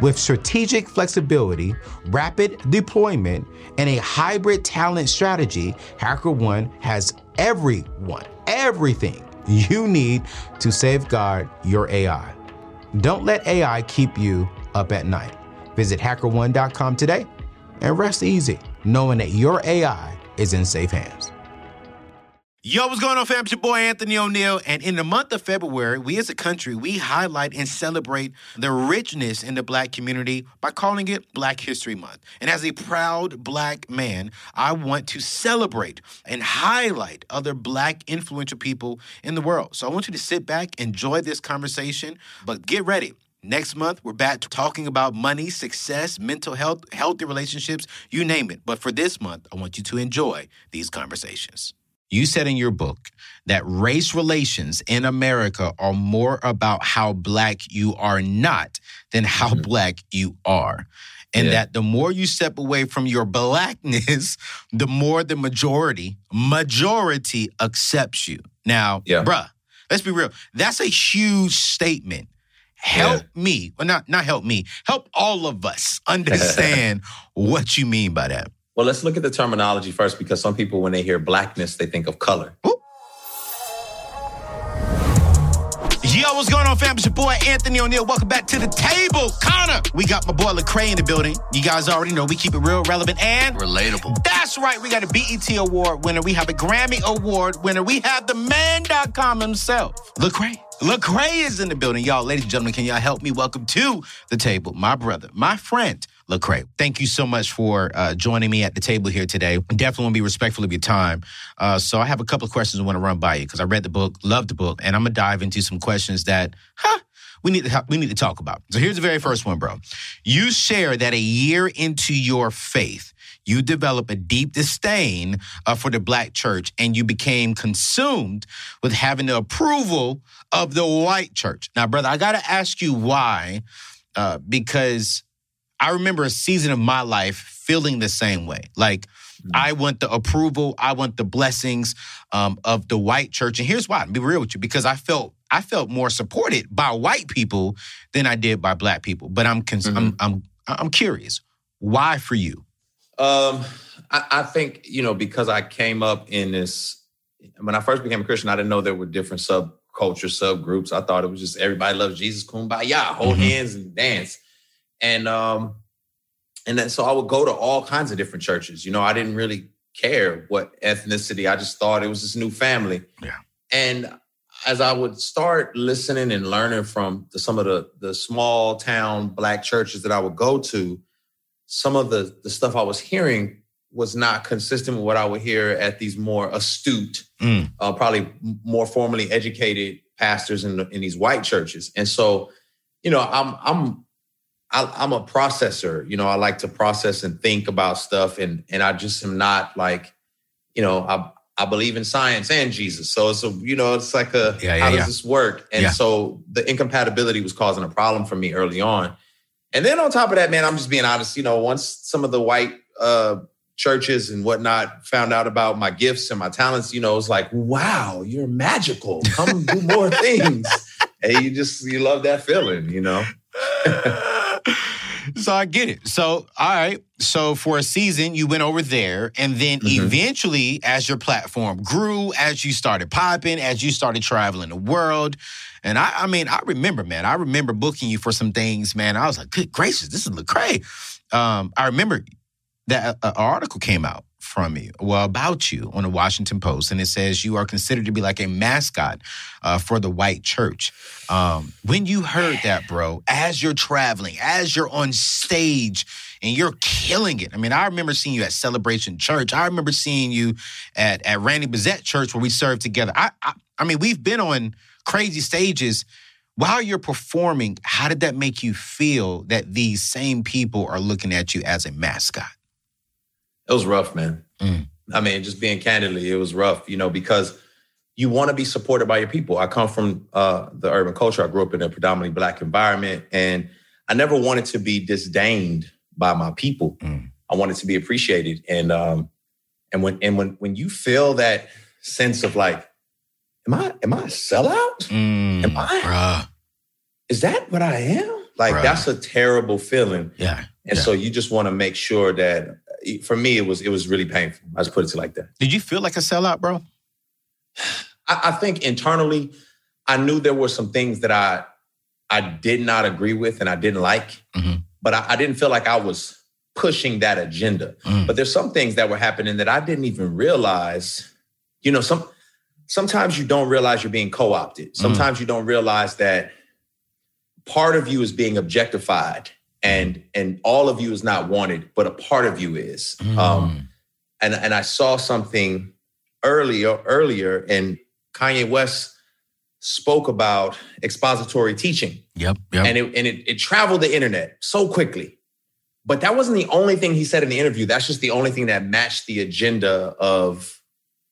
With strategic flexibility, rapid deployment, and a hybrid talent strategy, HackerOne has everyone, everything you need to safeguard your AI. Don't let AI keep you up at night. Visit hackerone.com today and rest easy knowing that your AI is in safe hands. Yo, what's going on, fam? It's your boy Anthony O'Neill. And in the month of February, we as a country, we highlight and celebrate the richness in the black community by calling it Black History Month. And as a proud black man, I want to celebrate and highlight other black influential people in the world. So I want you to sit back, enjoy this conversation, but get ready. Next month, we're back to talking about money, success, mental health, healthy relationships, you name it. But for this month, I want you to enjoy these conversations. You said in your book that race relations in America are more about how black you are not than how mm-hmm. black you are. And yeah. that the more you step away from your blackness, the more the majority, majority accepts you. Now, yeah. bruh, let's be real. That's a huge statement. Help yeah. me, well, not not help me, help all of us understand what you mean by that. Well, let's look at the terminology first because some people, when they hear blackness, they think of color. Ooh. Yo, what's going on, fam? It's your boy Anthony O'Neill. Welcome back to the table. Connor, we got my boy Lecrae in the building. You guys already know we keep it real, relevant, and relatable. That's right. We got a BET Award winner. We have a Grammy Award winner. We have the man.com himself, Lecrae. Lecrae is in the building. Y'all, ladies and gentlemen, can y'all help me welcome to the table my brother, my friend, Lecrae. Thank you so much for uh, joining me at the table here today. Definitely want to be respectful of your time. Uh, so I have a couple of questions I want to run by you because I read the book, love the book, and I'm gonna dive into some questions that, huh, we need to we need to talk about. So here's the very first one, bro. You share that a year into your faith, you develop a deep disdain uh, for the black church and you became consumed with having the approval of the white church. Now, brother, I got to ask you why, uh, because I remember a season of my life feeling the same way. Like, mm-hmm. I want the approval, I want the blessings um, of the white church. And here's why, I'll be real with you, because I felt I felt more supported by white people than I did by black people. But I'm cons- mm-hmm. I'm, I'm I'm curious, why for you? Um, I, I think you know because I came up in this. When I first became a Christian, I didn't know there were different subculture subgroups. I thought it was just everybody loves Jesus, kumbaya, hold mm-hmm. hands and dance and um and then so I would go to all kinds of different churches. You know, I didn't really care what ethnicity. I just thought it was this new family. Yeah. And as I would start listening and learning from the, some of the the small town black churches that I would go to, some of the the stuff I was hearing was not consistent with what I would hear at these more astute, mm. uh, probably more formally educated pastors in, the, in these white churches. And so, you know, I'm I'm I, am a processor. You know, I like to process and think about stuff, and and I just am not like, you know, I I believe in science and Jesus. So it's a you know, it's like a yeah, yeah, how does yeah. this work? And so the incompatibility was causing a problem for me early on. And then on top of that, man, I'm just being honest. You know, once some of the white uh, churches and whatnot found out about my gifts and my talents, you know, it's like, wow, you're magical. Come do more things. and you just you love that feeling, you know. so I get it. So, all right. So for a season, you went over there, and then Mhm. eventually, as your platform grew, as you started popping, as you started traveling the world, and I, I mean, I remember, man, I remember booking you for some things, man. I was like, good gracious, this is Lecrae. Um, I remember that an article came out from you, well, about you on the Washington Post, and it says you are considered to be like a mascot uh, for the white church. Um, when you heard that, bro, as you're traveling, as you're on stage and you're killing it. I mean, I remember seeing you at Celebration Church. I remember seeing you at, at Randy Bezet Church where we served together. I, I I mean, we've been on crazy stages. While you're performing, how did that make you feel that these same people are looking at you as a mascot? It was rough, man. Mm. I mean, just being candidly, it was rough, you know, because you want to be supported by your people. I come from uh, the urban culture. I grew up in a predominantly black environment, and I never wanted to be disdained by my people. Mm. I wanted to be appreciated, and um, and when and when when you feel that sense of like, am I am I a sellout? Mm, Am I? Bruh. Is that what I am? Like Right. that's a terrible feeling. Yeah. And Yeah. so you just want to make sure that for me it was it was really painful. I just put it to like that. Did you feel like a sellout, bro? I, I think internally, I knew there were some things that I I did not agree with and I didn't like, Mhm. but I, I didn't feel like I was pushing that agenda. Mm. But there's some things that were happening that I didn't even realize. You know, some sometimes you don't realize you're being co-opted. Sometimes you don't realize that part of you is being objectified and and all of you is not wanted, but a part of you is. Um, Mm. and and I saw something earlier earlier, and Kanye West spoke about expository teaching, Yep. Yep. and it and it, it traveled the internet so quickly. But that wasn't the only thing he said in the interview. That's just the only thing that matched the agenda of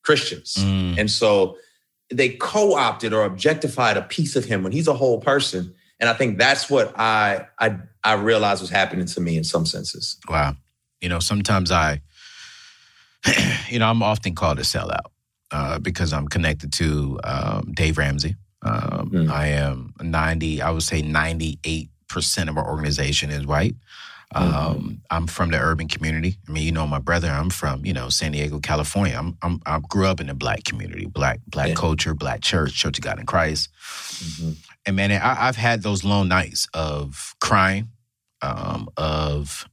Christians. Mm. And so they co-opted or objectified a piece of him when he's a whole person. And I think that's what I I I realized was happening to me in some senses. Wow. You know, sometimes I, you know, I'm often called a sellout uh, because I'm connected to um, Dave Ramsey. Um, Mm. I am 90, I would say 98% of our organization is white. Mm-hmm. Um, I'm from the urban community. I mean, you know, my brother, I'm from, you know, San Diego, California. I'm, I'm, I grew up in the black community, black, black Yeah. culture, black church, Church of God in Christ. Mhm. And man, I, I've had those long nights of crying, um, of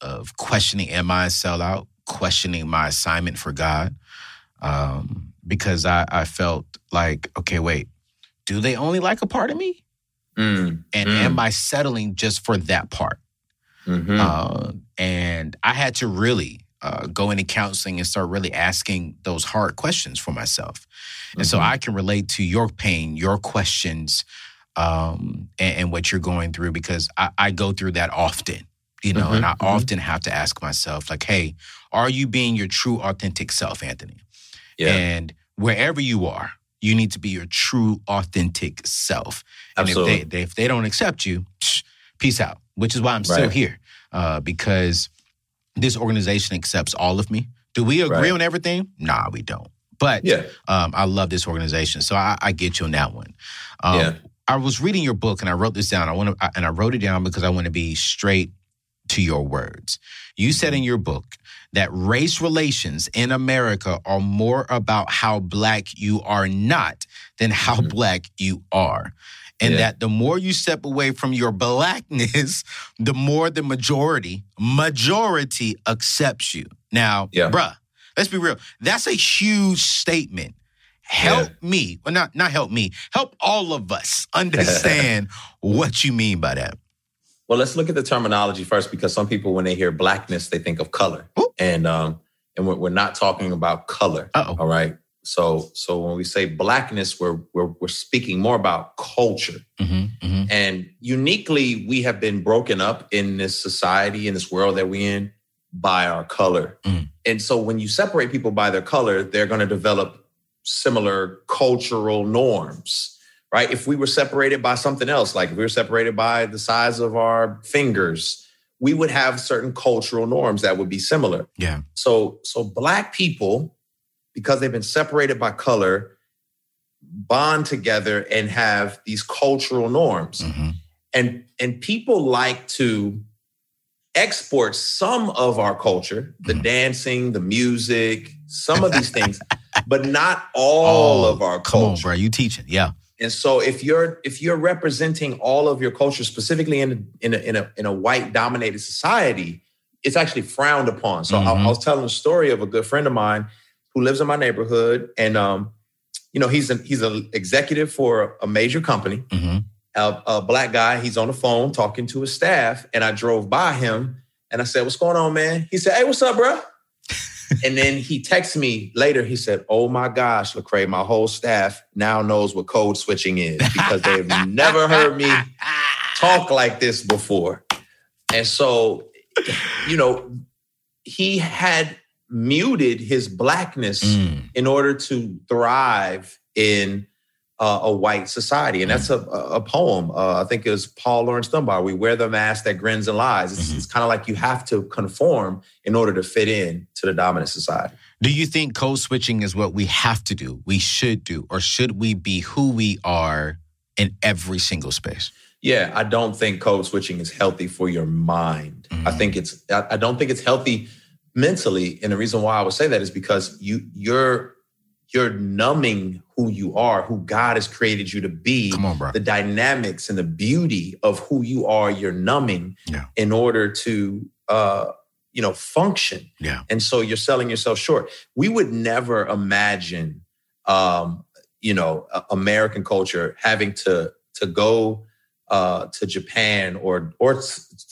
of questioning, am I a sellout? Questioning my assignment for God, um, because I, I felt like, okay, wait, do they only like a part of me? Mm, And Mm. am I settling just for that part? mhm. Uh, and I had to really uh, go into counseling and start really asking those hard questions for myself. And so Mhm. I can relate to your pain, your questions, um, and, and what you're going through because I, I go through that often, you know, and I Mhm, mhm. often have to ask myself, like, hey, are you being your true, authentic self, Anthony? yeah, And wherever you are, you need to be your true, authentic self. And absolutely. if they, if they don't accept you, psh, peace out. Which is why I'm still Right. here uh, because this organization accepts all of me. Do we agree Right. on everything? Nah, we don't. But yeah, um, I love this organization, so I, I get you on that one. Um, Yeah. I was reading your book and I wrote this down. I want to, and I wrote it down because I want to be straight to your words. You said in your book that race relations in America are more about how black you are not than how Mhm. black you are. And Yeah. that the more you step away from your blackness, the more the majority, majority accepts you. Now, Yeah. bruh, let's be real. That's a huge statement. Help me, well, not not help me, help all of us understand what you mean by that. Well, let's look at the terminology first because some people, when they hear blackness, they think of color, Ooh. and um, and we're, we're not talking about color. Uh-oh. All right. So so when we say blackness, we're we're, we're speaking more about culture, hmm hmm and uniquely, we have been broken up in this society in this world that we're in by our color. Mm. And so when you separate people by their color, they're going to develop similar cultural norms right? If we were separated by something else, like if we were separated by the size of our fingers, we would have certain cultural norms that would be similar. Yeah. So, so black people, because they've been separated by color, bond together and have these cultural norms. hmm And and people like to export some of our culture, the Mhm. dancing, the music, some of these things, but not all of our Oh, Come on, culture. bro. You teaching. Yeah. And so if you're if you're representing all of your culture specifically in a, in a, in a, in a white dominated society, it's actually frowned upon. So I, Mhm. I was telling a story of a good friend of mine who lives in my neighborhood, and um, you know he's an he's an executive for a major company, hmm a, a black guy. He's on the phone talking to his staff, and I drove by him and I said, "What's going on, man?" He said, "Hey, what's up, bro?" and then he texted me later. He said, "Oh my gosh, Lecrae, my whole staff now knows what code switching is because they've never heard me talk like this before." And so, you know, he had muted his blackness Mm. in order to thrive in uh, a white society. And that's a, a poem. Uh, I think it was Paul Laurence Dunbar. We wear the mask that grins and lies. It's, Mhm. it's kind of like you have to conform in order to fit in to the dominant society. Do you think code switching is what we have to do? We should do, or should we be who we are in every single space? Yeah, I don't think code switching is healthy for your mind. I Mhm. think it's I I don't think it's healthy mentally. And the reason why I would say that is because you you're you're numbing who you are, who God has created you to be. Come on, bro. the dynamics and the beauty of who you are you're numbing Yeah. in order to uh you know function Yeah. and so you're selling yourself short we would never imagine um you know american culture having to to go uh to japan or or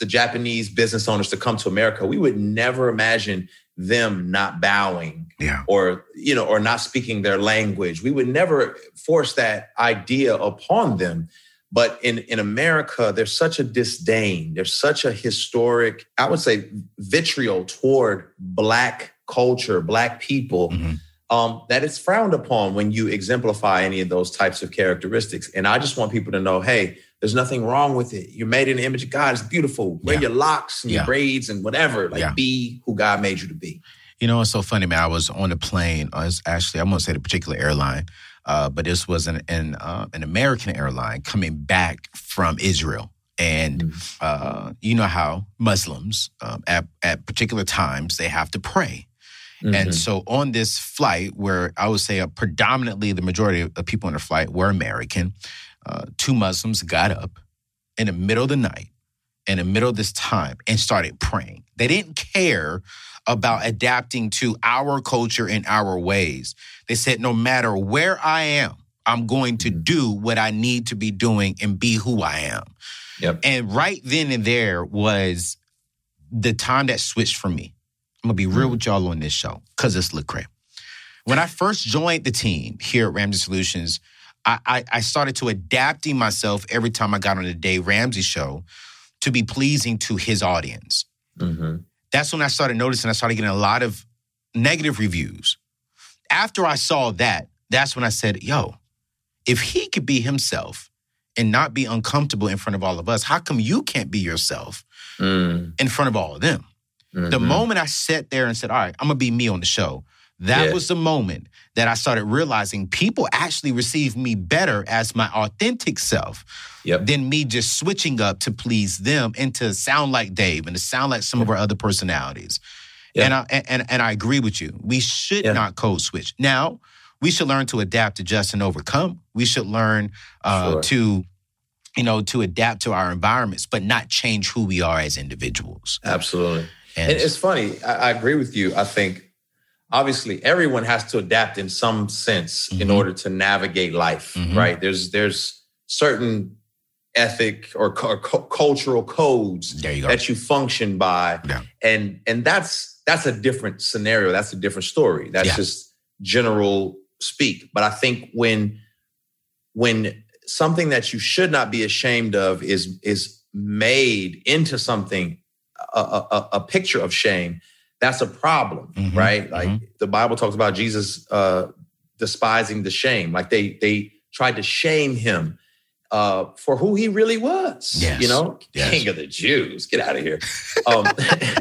the japanese business owners to come to america we would never imagine them not bowing Yeah. or you know or not speaking their language we would never force that idea upon them but in in america there's such a disdain there's such a historic i would say vitriol toward black culture black people Mhm. um, that it's frowned upon when you exemplify any of those types of characteristics and i just want people to know hey there's nothing wrong with it you're made in the image of god it's beautiful wear Yeah. your locks and Yeah. your braids and whatever like Yeah. be who god made you to be You know, it's so funny, man. I was on a plane. Uh, it's actually, I'm going to say the particular airline, uh, but this was an an, uh, an American airline coming back from Israel. And uh, you know how Muslims um, at at particular times they have to pray. And Mhm. so on this flight, where I would say predominantly the majority of people on the flight were American, uh, two Muslims got up in the middle of the night, in the middle of this time, and started praying. They didn't care about adapting to our culture and our ways. They said, no matter where I am, I'm going to do what I need to be doing and be who I am. Yep. And right then and there was the time that switched for me. I'm gonna be real with y'all on this show because it's Lecrae. When I first joined the team here at Ramsey Solutions, I, I, I started to adapting myself every time I got on the Dave Ramsey show to be pleasing to his audience. Mhm. That's when I started noticing I started getting a lot of negative reviews. After I saw that, that's when I said, yo, if he could be himself and not be uncomfortable in front of all of us, how come you can't be yourself Mm, in front of all of them? The mhm. moment I sat there and said, all right, I'm gonna be me on the show, that Yeah. was the moment that I started realizing people actually receive me better as my authentic self Yep. than me just switching up to please them and to sound like Dave and to sound like some of our other personalities. And I and, and I agree with you. We should not code switch. Now, we should learn to adapt, adjust, and overcome. We should learn uh, Sure. to, you know, to adapt to our environments, but not change who we are as individuals. Absolutely. And, And it's funny. I, I agree with you. I think obviously everyone has to adapt in some sense in Mhm. order to navigate life, Mhm. right? There's there's certain ethic or, or cu- cultural codes you that you function by, Yeah. and and that's that's a different scenario. That's a different story. That's Yeah. just general speak. But I think when when something that you should not be ashamed of is is made into something a, a- a picture of shame that's a problem Mhm, right? Like the bible talks about jesus uh despising the shame. Like they they tried to shame him uh for who he really was Yes, you know? Yes. king of the jews. Get out of here. Um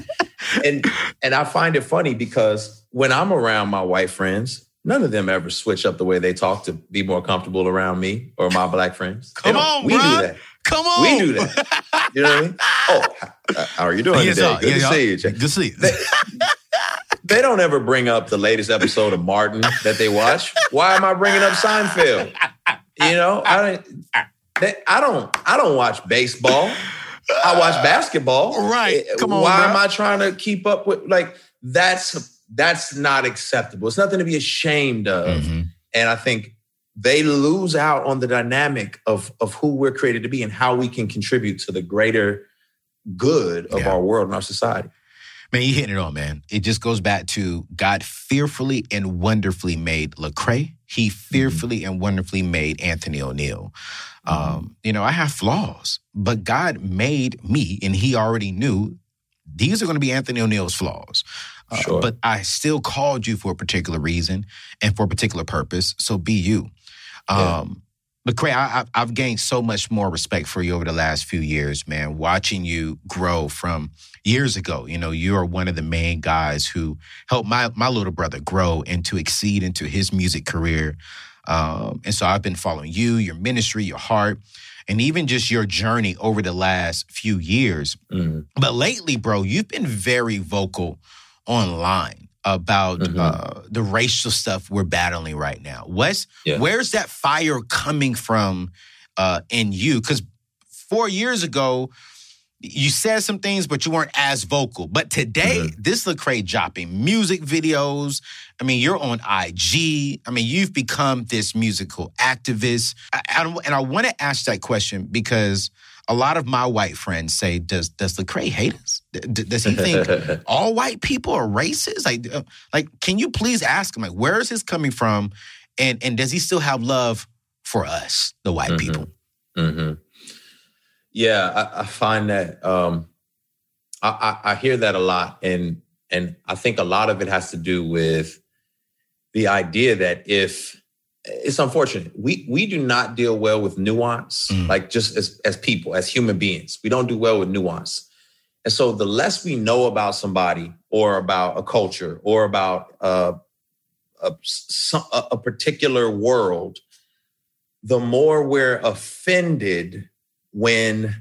and and i find it funny because when i'm around my white friends none of them ever switch up the way they talk to be more comfortable around me or my black friends. Come on, we bruh. do that Come on. We do that. You know what I mean? Oh, how are you doing Yes, today? sir. Good Yeah, to y'all. see you. Jay. Good to see you. They, they don't ever bring up the latest episode of Martin that they watch. Why am I bringing up Seinfeld? You know, I don't. They, I don't. I don't watch baseball. I watch basketball. Right. Eh, Come on, Why bro. am I trying to keep up with like that's that's not acceptable. It's nothing to be ashamed of. Mhm. And I think they lose out on the dynamic of of who we're created to be and how we can contribute to the greater good of Yeah. our world and our society. Man, you hitting it on, man. It just goes back to God fearfully and wonderfully made Lecrae. He fearfully and wonderfully made Anthony O'Neill. Um, you know, I have flaws, but God made me, and He already knew these are going to be Anthony O'Neill's flaws. Uh, But I still called you for a particular reason and for a particular purpose. So be you. Yeah. Um, Lecrae, I, I, I've gained so much more respect for you over the last few years, man. Watching you grow from years ago, you know, you are one of the main guys who helped my my little brother grow and to exceed into his music career. Um, and so I've been following you, your ministry, your heart, and even just your journey over the last few years. Mhm. But lately, bro, you've been very vocal online about Mhm. uh, the racial stuff we're battling right now. Wes, Yeah. where's that fire coming from uh, in you? Because four years ago, you said some things, but you weren't as vocal. But today, Mm-hmm. this Lecrae dropping music videos. I mean, you're on IG. I mean, you've become this musical activist. I, I, and I want to ask that question because a lot of my white friends say, "Does does Lecrae hate us? Does he think all white people are racist? Like, uh, like, can you please ask him, like, where is this coming from, and and does he still have love for us, the white Mhm. people? hmm Yeah, I, I find that um, I, I, I hear that a lot, and and I think a lot of it has to do with the idea that if it's unfortunate, we we do not deal well with nuance, Mm. like just as as people, as human beings, we don't do well with nuance. And so, the less we know about somebody, or about a culture, or about uh, a, some, a particular world, the more we're offended when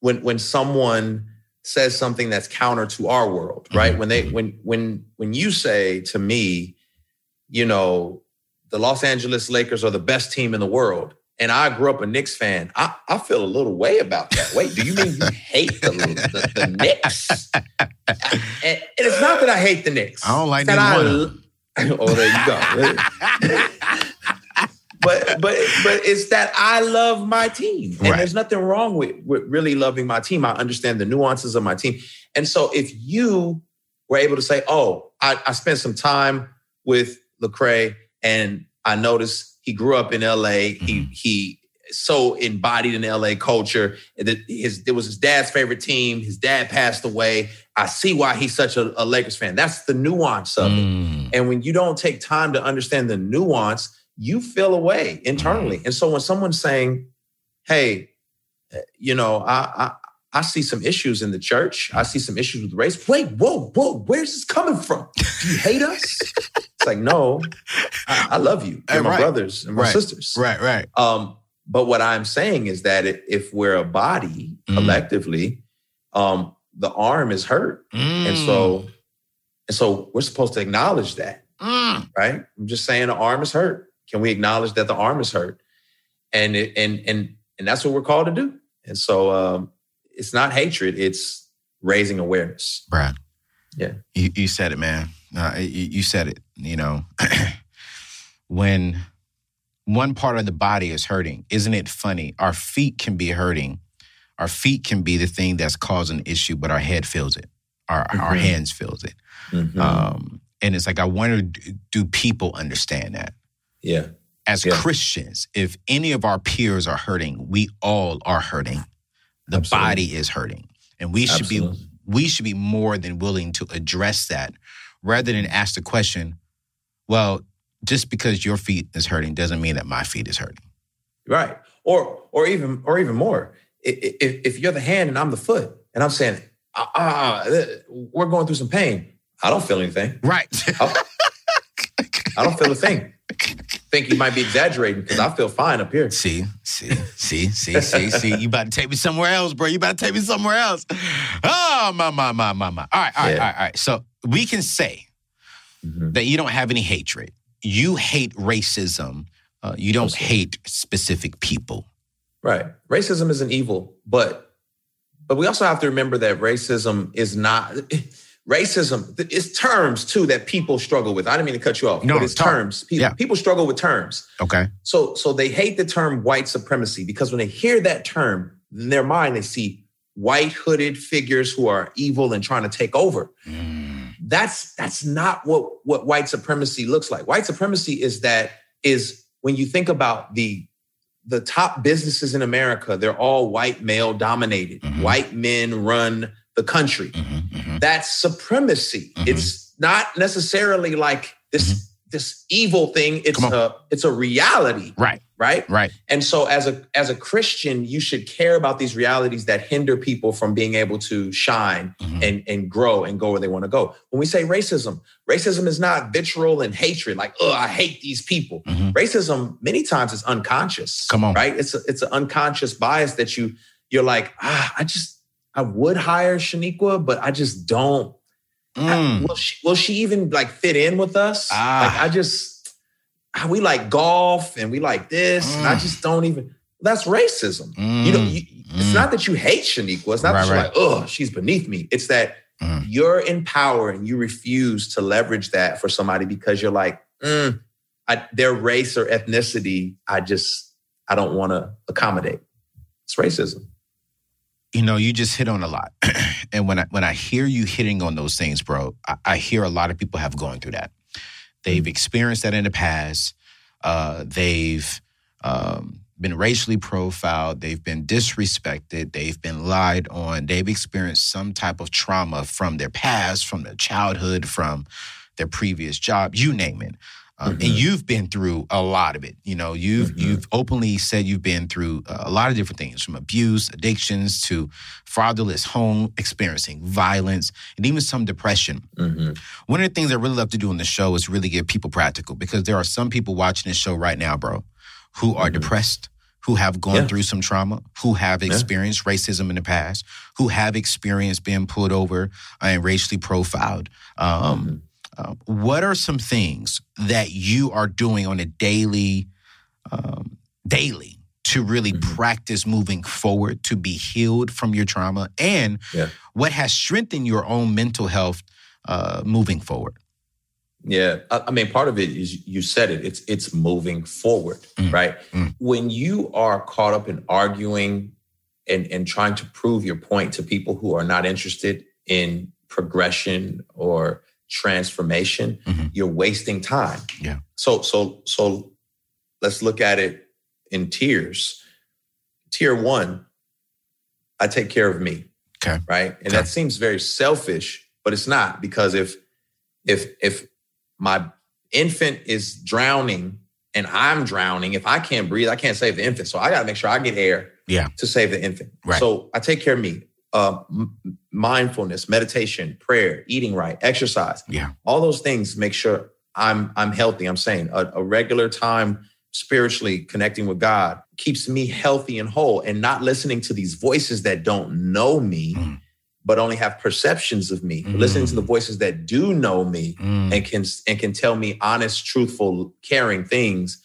when when someone says something that's counter to our world right Mhm. when they when when when you say to me you know the los angeles lakers are the best team in the world. And i grew up a knicks fan. I, I feel a little way about that. Wait do you mean you hate the, the, the knicks? And, and it's not that i hate the knicks. I don't like that I one of l- oh there you go. But but but it's that I love my team, and Right. there's nothing wrong with, with really loving my team. I understand the nuances of my team, and so if you were able to say, "Oh, I, I spent some time with Lecrae, and I noticed he grew up in LA. He Mhm. he so embodied in LA culture. That his it was his dad's favorite team. His dad passed away. I see why he's such a, a Lakers fan. That's the nuance of it. Mm. And when you don't take time to understand the nuance, you feel away internally. And so when someone's saying, "Hey, uh, you know, I, I see some issues in the church. I see some issues with race." Wait, whoa, whoa, where's this coming from? Do you hate us? it's like, no, I, I love you. You're Uh, my brothers and my Right. sisters. Right, right. Um, but what I'm saying is that if we're a body Mm. collectively, um, the arm is hurt, and so and so we're supposed to acknowledge that Mm. right? I'm just saying the arm is hurt. Can we acknowledge that the arm is hurt? And it, and and and that's what we're called to do. And so um, it's not hatred; it's raising awareness. Brad. Yeah. You, you said it, man. Uh, you, you said it. You know, when one part of the body is hurting, isn't it funny? Our feet can be hurting. Our feet can be the thing that's causing the issue, but our head feels it. Our our Mhm. hands feels it. Mhm. Um, and it's like I wonder, do- do people understand that? yeah, As Yeah. Christians, if any of our peers are hurting, we all are hurting. The Absolutely. body is hurting, and we should be we should be more than willing to address that rather than ask the question, well, just because your feet is hurting doesn't mean that my feet is hurting. right. Or or even or even more. If, if you're the hand and I'm the foot, and I'm saying, ah, ah, ah, we're going through some pain. I don't feel anything. Right. I don't feel a thing. Think you might be exaggerating because I feel fine up here. See, see, see, see, see, see. You about to take me somewhere else, bro. You about to take me somewhere else. Oh, my, my, my, my, my. All right, all right, Yeah. all right, all right. So we can say Mhm. that you don't have any hatred. You hate racism. Uh, you don't hate specific people. Right. Racism is an evil, but but we also have to remember that racism is not racism. It's terms too that people struggle with. I didn't mean to cut you off, No, but it's talk. terms. People, Yeah. people struggle with terms. Okay. So so they hate the term white supremacy because when they hear that term, in their mind they see white hooded figures who are evil and trying to take over. Mm, That's that's not what what white supremacy looks like. White supremacy is that is when you think about the the top businesses in America, they're all white male dominated. Mhm. White men run the country. mhm, mhm. That's supremacy. Mhm. It's not necessarily like this this evil thing. It's a it's a reality, Right, right? right. And so as a as a Christian, you should care about these realities that hinder people from being able to shine Mhm. and and grow and go where they want to go. When we say racism, racism is not vitriol and hatred like, "Oh, I hate these people." Mhm. Racism many times is unconscious. Come on. Right? It's a, it's an unconscious bias that you you're like, "Ah, I just I would hire Shaniqua, but I just don't Mm. will she will she even like fit in with us? Ah. Like I just ah, we like golf and we like this, and I Mm. just don't even. That's racism. You know, Mm. you, it's Mm. not that you hate Shaniqua. It's not Right, that you're right. like, oh, she's beneath me. It's that Mm. you're in power and you refuse to leverage that for somebody because you're like, mm, I, their race or ethnicity. I just I don't want to accommodate. It's racism. You know, you just hit on a lot. and when I when I hear you hitting on those things, bro, I, I hear a lot of people have gone through that. They've experienced that in the past. Uh, they've um, been racially profiled. They've been disrespected. They've been lied on. They've experienced some type of trauma from their past, from their childhood, from their previous job. You name it. Um, And Mhm. you've been through a lot of it. You know, you've Mhm. you've openly said you've been through a lot of different things, from abuse, addictions to fatherless home, experiencing violence, and even some depression. Mhm. One of the things I really love to do on the show is really get people practical because there are some people watching this show right now, bro, who are Mhm. depressed, who have gone Yeah. through some trauma, who have Yeah. experienced racism in the past, who have experienced being pulled over and racially profiled. Um, Mhm. Uh, what are some things that you are doing on a daily, um, daily to really Mhm. practice moving forward to be healed from your trauma, and Yeah. what has strengthened your own mental health uh, moving forward? Yeah, I, I mean, part of it is you said it. It's it's moving forward, Mm. right? Mm. When you are caught up in arguing and and trying to prove your point to people who are not interested in progression or transformation, Mhm. you're wasting time. Yeah. So so so let's look at it in tiers. Tier one, I take care of me. Okay. Right. And Okay. that seems very selfish, but it's not because if if if my infant is drowning and I'm drowning, if I can't breathe, I can't save the infant. So I got to make sure I get air Yeah. to save the infant. Right. So I take care of me. Uh, m- mindfulness, meditation, prayer, eating right, exercise. Yeah. All those things make sure I'm I'm healthy. I'm saying a, a regular time spiritually connecting with God keeps me healthy and whole, and not listening to these voices that don't know me, Mm. but only have perceptions of me. Mm. Listening to the voices that do know me Mm. and can and can tell me honest, truthful, caring things,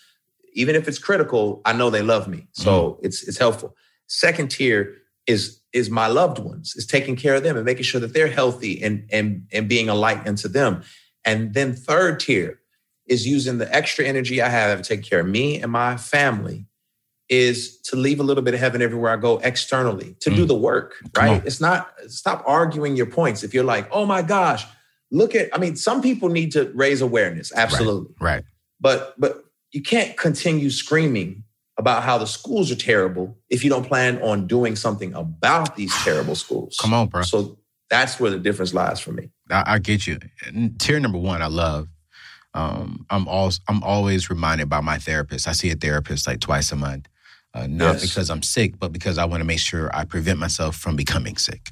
even if it's critical. I know they love me, so it's it's helpful. Second tier is is my loved ones, is taking care of them and making sure that they're healthy and and and being a light unto them. And then third tier is using the extra energy I have to take care of me and my family. Is to leave a little bit of heaven everywhere I go externally to do Mm. the work, right? It's not stop arguing your points. If you're like, oh my gosh, look at, I mean, some people need to raise awareness, absolutely. Right. But but you can't continue screaming about how the schools are terrible if you don't plan on doing something about these terrible schools. Come on, bro. So that's where the difference lies for me. I, I get you. And Tier number one, I love. Um, I'm always I'm always reminded by my therapist. I see a therapist like twice a month, uh, not Yes. because I'm sick, but because I want to make sure I prevent myself from becoming sick.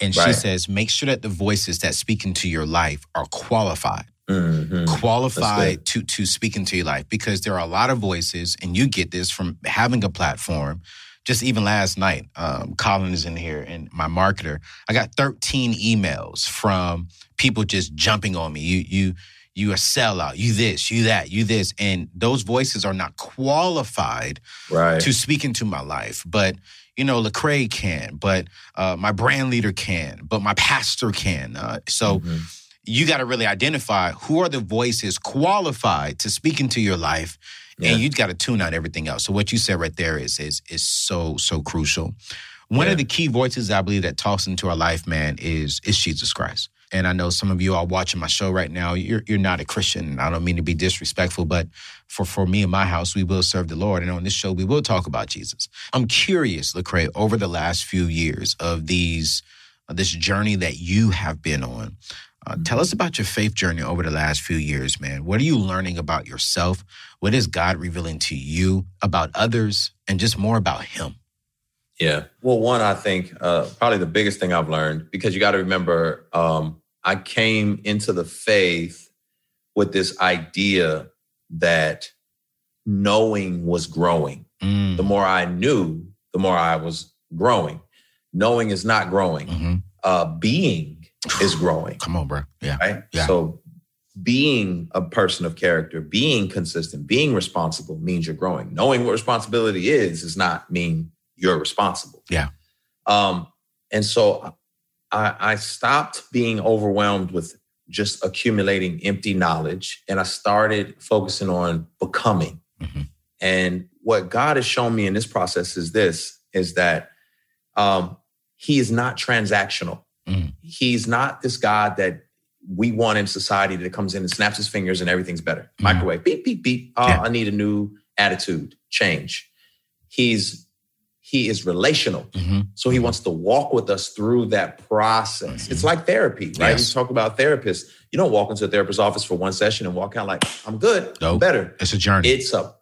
And she says, make sure that the voices that speak into your life are qualified. Mhm. qualified to to speak into your life because there are a lot of voices and you get this from having a platform just even last night um, colin is in here and my marketer i got 13 emails from people just jumping on me you you you a sellout you this you that you this and those voices are not qualified Right. to speak into my life. But you know, Lecrae can, but uh, my brand leader can, but my pastor can. Uh, so Mhm. You got to really identify who are the voices qualified to speak into your life, Yeah. and you've got to tune out everything else. So what you said right there is is is so so crucial. One Yeah. of the key voices I believe that talks into our life, man, is is Jesus Christ. And I know some of you are watching my show right now. You're you're not a Christian. I don't mean to be disrespectful, but for for me and my house, we will serve the Lord. And on this show, we will talk about Jesus. I'm curious, Lecrae, over the last few years of these this journey that you have been on. Uh, tell us about your faith journey over the last few years, man. What are you learning about yourself? What is God revealing to you about others, and just more about Him? Yeah. Well, one, I think uh, probably the biggest thing I've learned because you got to remember, um, I came into the faith with this idea that knowing was growing. Mm. The more I knew, the more I was growing. Knowing is not growing. Mhm. Uh, being is growing. Come on, bro. Yeah. right? Yeah. So being a person of character, being consistent, being responsible means you're growing. Knowing what responsibility is does not mean you're responsible. Yeah. Um, and so I, I stopped being overwhelmed with just accumulating empty knowledge and I started focusing on becoming. Mhm. And what God has shown me in this process is this is that um, he is not transactional. Mm. He's not this God that we want in society that comes in and snaps his fingers and everything's better. Mhm. Microwave, beep, beep, beep. Oh, Yeah. I need a new attitude, change. He's he is relational. Mhm. So he wants to walk with us through that process. Mhm. It's like therapy, right? Yes. You talk about therapists. You don't walk into a therapist's office for one session and walk out like, I'm good, I'm better. It's a journey. It's a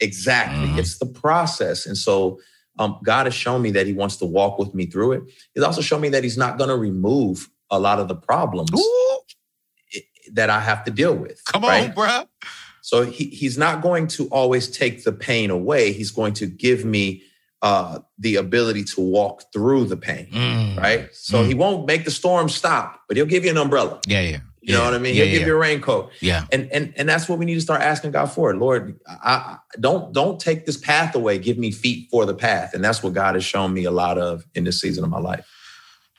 exactly. Mhm. It's the process, and so um, God has shown me that He wants to walk with me through it. He's also shown me that He's not going to remove a lot of the problems Ooh, that I have to deal with. come right? on, bro. So he, He's not going to always take the pain away. He's going to give me uh, the ability to walk through the pain. Mm. Right. So Mm. He won't make the storm stop, but He'll give you an umbrella. Yeah, yeah. You know what I mean? Yeah, He'll give yeah. you a raincoat Yeah. and and and that's what we need to start asking God for. Lord, I, I don't don't take this path away. Give me feet for the path, and that's what God has shown me a lot of in this season of my life.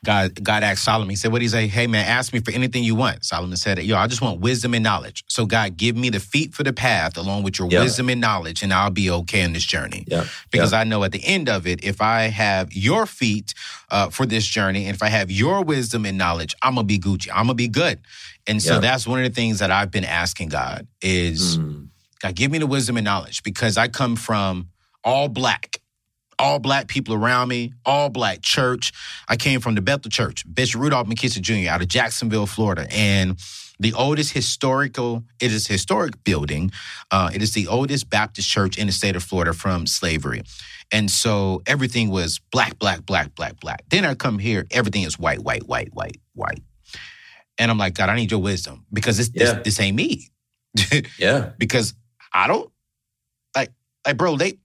God, God asked Solomon, he said, What did he say? Hey man, ask me for anything you want. Solomon said, Yo, I just want wisdom and knowledge. So God, give me the feet for the path along with your Yeah. wisdom and knowledge, and I'll be okay in this journey. Yeah, Because I know at the end of it, if I have your feet uh, for this journey, and if I have your wisdom and knowledge, I'm gonna be Gucci. I'm gonna be good. And so Yeah. that's one of the things that I've been asking God is Mm. God, give me the wisdom and knowledge because I come from all black, all black people around me, all black church. I came from the Bethel Church, Bishop Rudolph McKissick Jr. out of Jacksonville, Florida. And the oldest historical, it is historic building. Uh, it is the oldest Baptist church in the state of Florida from slavery. And so everything was black, black, black, black, black. Then I come here, everything is white, white, white, white, white. And I'm like, God, I need your wisdom because this, Yeah. this, this ain't me. Yeah, because I don't like like bro they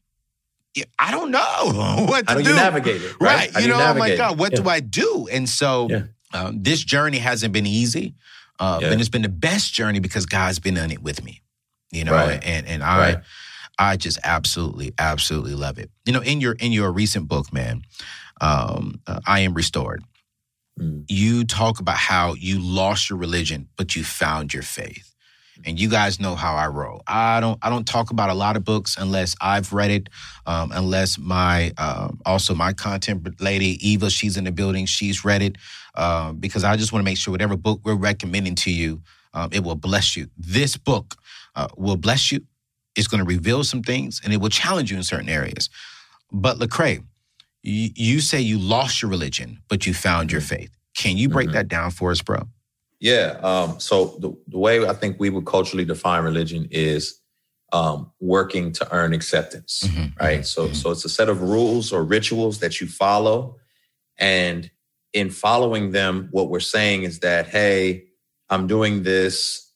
I don't know what to how do you navigate it? Right? Right. Do You know, I'm like. God, what Yeah. do I do? And so Yeah. um, this journey hasn't been easy. Uh, Yeah. But it's been the best journey because God's been on it with me. You know, Right. and and I Right. I just absolutely, absolutely love it. You know, in your in your recent book, man, um, uh, I am restored. Mm. You talk about how you lost your religion, but you found your faith. And you guys know how I roll. I don't. I don't talk about a lot of books unless I've read it, um, unless my um, also my content lady Eva, she's in the building, she's read it, um, because I just want to make sure whatever book we're recommending to you, um, it will bless you. This book uh, will bless you. It's going to reveal some things, and it will challenge you in certain areas. But Lecrae, you, you say you lost your religion, but you found your faith. Can you break Mhm. that down for us, bro? Yeah. Um, so the, the way I think we would culturally define religion is um, working to earn acceptance, Mhm, right? mhm, So, so it's a set of rules or rituals that you follow, and in following them, what we're saying is that, hey, I'm doing this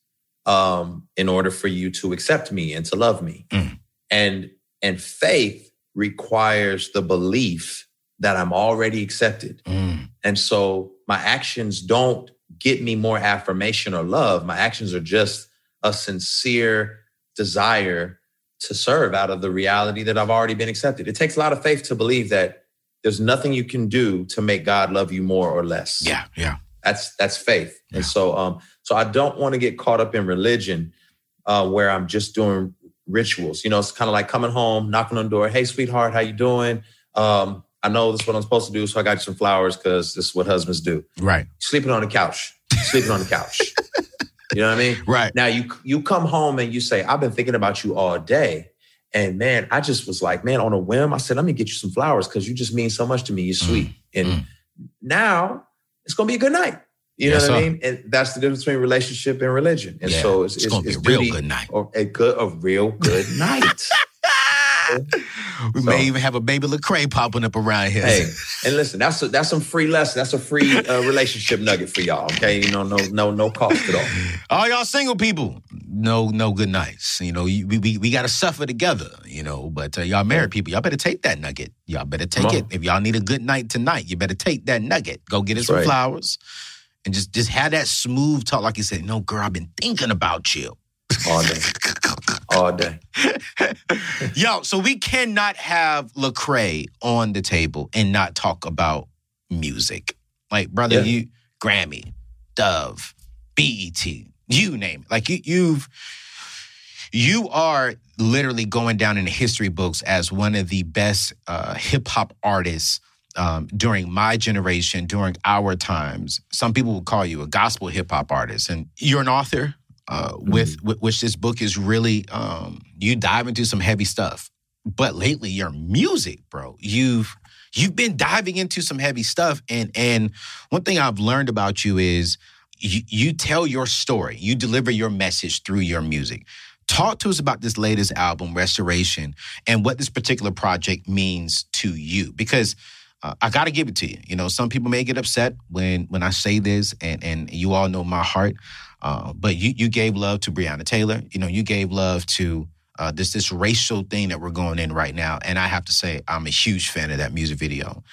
um, in order for you to accept me and to love me. Mm. And and faith requires the belief that I'm already accepted. Mm. And so my actions don't get me more affirmation or love. My actions are just a sincere desire to serve out of the reality that I've already been accepted. It takes a lot of faith to believe that there's nothing you can do to make God love you more or less. Yeah, yeah. That's that's faith. Yeah. And so um so I don't want to get caught up in religion uh where I'm just doing rituals. You know, it's kind of like coming home, knocking on the door, "Hey sweetheart, how you doing?" Um I know this is what I'm supposed to do, so I got you some flowers because this is what husbands do. Right, Sleeping on the couch. Sleeping on the couch. You know what I mean? right. Now you you come home and you say, I've been thinking about you all day. And man, I just was like, man, on a whim, I said, let me get you some flowers because you just mean so much to me. You're sweet. and mm. now it's gonna be a good night. You Yes, know what sir. I mean? And that's the difference between relationship and religion. And Yeah, so it's, it's, it's, gonna be a real good night. Or a good, a real good night. we So- may even have a baby Lecrae popping up around here. hey, and listen, that's a, that's some free lesson. That's a free uh, relationship nugget for y'all. Okay, you know, no no no cost at all. All y'all single people, no, no good nights. You know, you, we we, we got to suffer together. You know, but uh, y'all married people, y'all better take that nugget. Y'all better take it. If y'all need a good night tonight, you better take that nugget. Go get it That's some right. flowers, and just just have that smooth talk, like you said. No, girl, I've been thinking about you. All day, all day. Yo, so we cannot have Lecrae on the table and not talk about music. Like, brother, Yeah. you Grammy, Dove, BET, you name it. Like you, you've you are literally going down in the history books as one of the best uh, hip hop artists um, during my generation, during our times. Some people would call you a gospel hip hop artist, and you're an author. Uh, with, with which this book is really um, you dive into some heavy stuff. But lately, your music, bro, you've you've been diving into some heavy stuff. And and one thing I've learned about you is you, you tell your story, you deliver your message through your music. Talk to us about this latest album, Restoration, and what this particular project means to you. Because uh, I got to give it to you. You know, some people may get upset when when I say this, and and you all know my heart. Uh, but you you gave love to Breonna Taylor. You know, you gave love to uh, this this racial thing that we're going in right now. And I have to say, I'm a huge fan of that music video.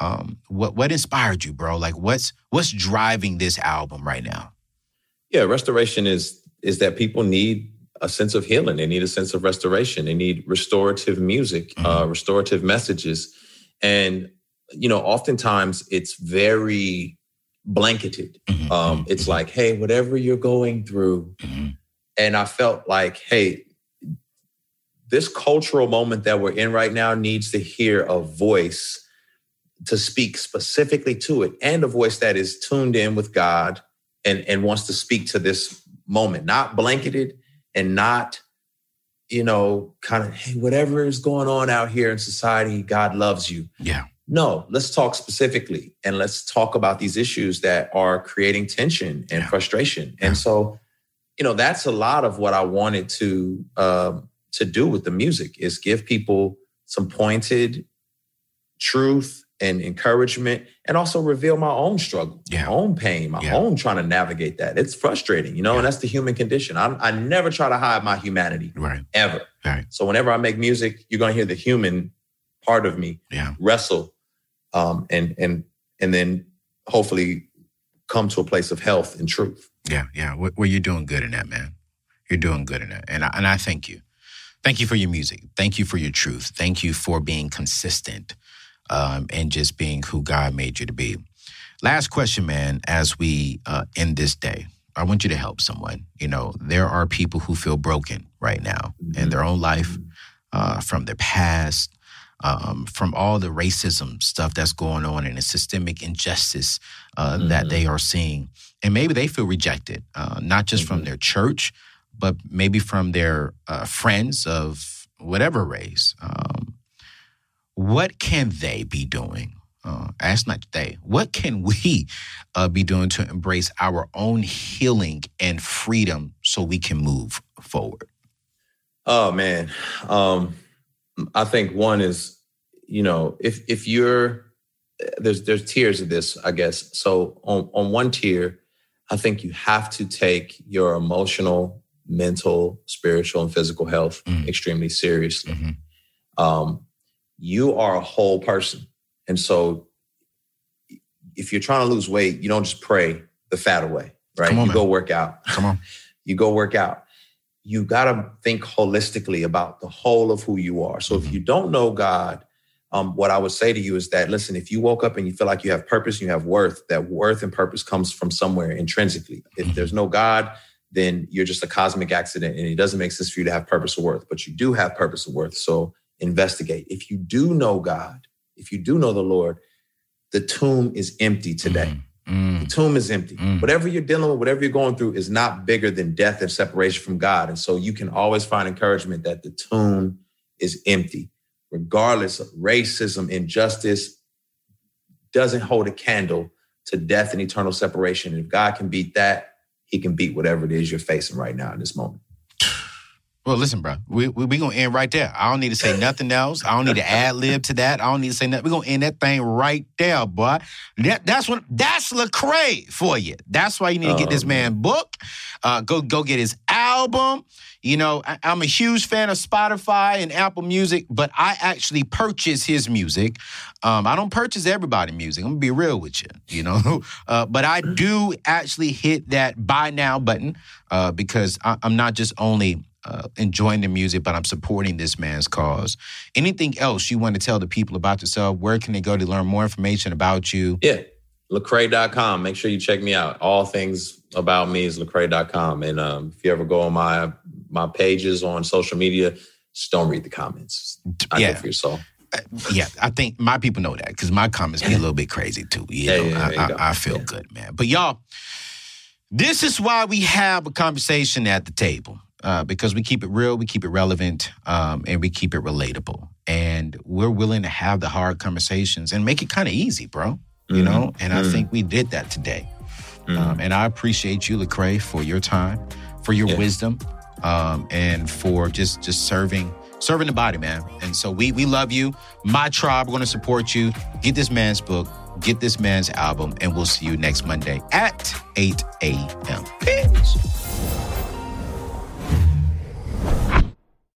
Um, what what inspired you, bro? Like, what's what's driving this album right now? Yeah, restoration is is that people need a sense of healing. They need a sense of restoration. They need restorative music, uh, restorative messages, and you know, oftentimes it's very blanketed. Mhm, Um, mhm, it's like, hey, whatever you're going through, mhm. and I felt like, hey, this cultural moment that we're in right now needs to hear a voice to speak specifically to it, and a voice that is tuned in with God and and wants to speak to this moment, not blanketed and not, you know, kind of hey, whatever is going on out here in society, God loves you. yeah, No, let's talk specifically and let's talk about these issues that are creating tension and Yeah. frustration. Yeah. And so, you know, that's a lot of what I wanted to um, to do with the music is give people some pointed truth and encouragement, and also reveal my own struggle, Yeah. my own pain, my Yeah. own trying to navigate that. It's frustrating, you know, Yeah. and that's the human condition. I, I never try to hide my humanity right, ever. right, So whenever I make music, you're going to hear the human part of me yeah, wrestle um, and and and then hopefully come to a place of health and truth. yeah, yeah. Well, you're doing good in that, man. You're doing good in that, and I, and I thank you. Thank you for your music. Thank you for your truth. Thank you for being consistent um, and just being who God made you to be. Last question, man. As we uh, end this day, I want you to help someone. You know, there are people who feel broken right now in their own life, uh, from their past, um, from all the racism stuff that's going on and the systemic injustice uh, that Mhm. they are seeing. And maybe they feel rejected, uh, not just from Mhm. their church, but maybe from their uh, friends of whatever race. Um, what can they be doing? Uh, ask not they. What can we uh, be doing to embrace our own healing and freedom so we can move forward? Oh man, um, I think one is you know if if you're there's there's tiers of this I guess. So on on one tier, I think you have to take your emotional, mental, spiritual, and physical health Mm. extremely seriously. Mhm. Um, you are a whole person. And so if you're trying to lose weight, you don't just pray the fat away, right? On, you man. go work out. Come on. You go work out. You got to think holistically about the whole of who you are. So Mhm. if you don't know God, um, what I would say to you is that listen, if you woke up and you feel like you have purpose, you have worth, that worth and purpose comes from somewhere intrinsically. If Mhm. there's no God, then you're just a cosmic accident and it doesn't make sense for you to have purpose or worth, but you do have purpose or worth. So investigate. If you do know God, if you do know the Lord, the tomb is empty today. Mm. The tomb is empty. Mm. Whatever you're dealing with, whatever you're going through is not bigger than death and separation from God. And so you can always find encouragement that the tomb is empty, regardless of racism, injustice, doesn't hold a candle to death and eternal separation. And if God can beat that, he can beat whatever it is you're facing right now in this moment. Well, listen, bro. We we, we gonna end right there. I don't need to say nothing else. I don't need to ad lib to that. I don't need to say nothing. We're gonna end that thing right there, boy. That, that's what that's Lecrae for you. That's why you need to get this Oh, man book. Uh, go go get his album. You know, I, I'm a huge fan of Spotify and Apple Music, but I actually purchase his music. Um, I don't purchase everybody music. I'm gonna be real with you, you know. Uh, but I do actually hit that buy now button uh, because I, I'm not just only uh, enjoying the music, but I'm supporting this man's cause. Anything else you want to tell the people about yourself? Where can they go to learn more information about you? Yeah. Lecrae.com. Make sure you check me out. All things about me is Lecrae.com. And um, if you ever go on my my pages on social media, just don't read the comments. I Yeah. for your soul. yeah, I think my people know that because my comments be a little bit crazy too. You Yeah, know, yeah, you I, go. I, I feel Yeah. good, man. But y'all, this is why we have a conversation at the table uh, because we keep it real, we keep it relevant, um, and we keep it relatable. And we're willing to have the hard conversations and make it kind of easy, bro. You Mhm. know, and I Mhm. think we did that today. Mhm. Um, and I appreciate you, Lecrae, for your time, for your Yeah. wisdom, um, and for just just serving serving the body, man. And so we we love you. My tribe, we're gonna support you. Get this man's book, get this man's album, and we'll see you next Monday at 8 a.m. Peace.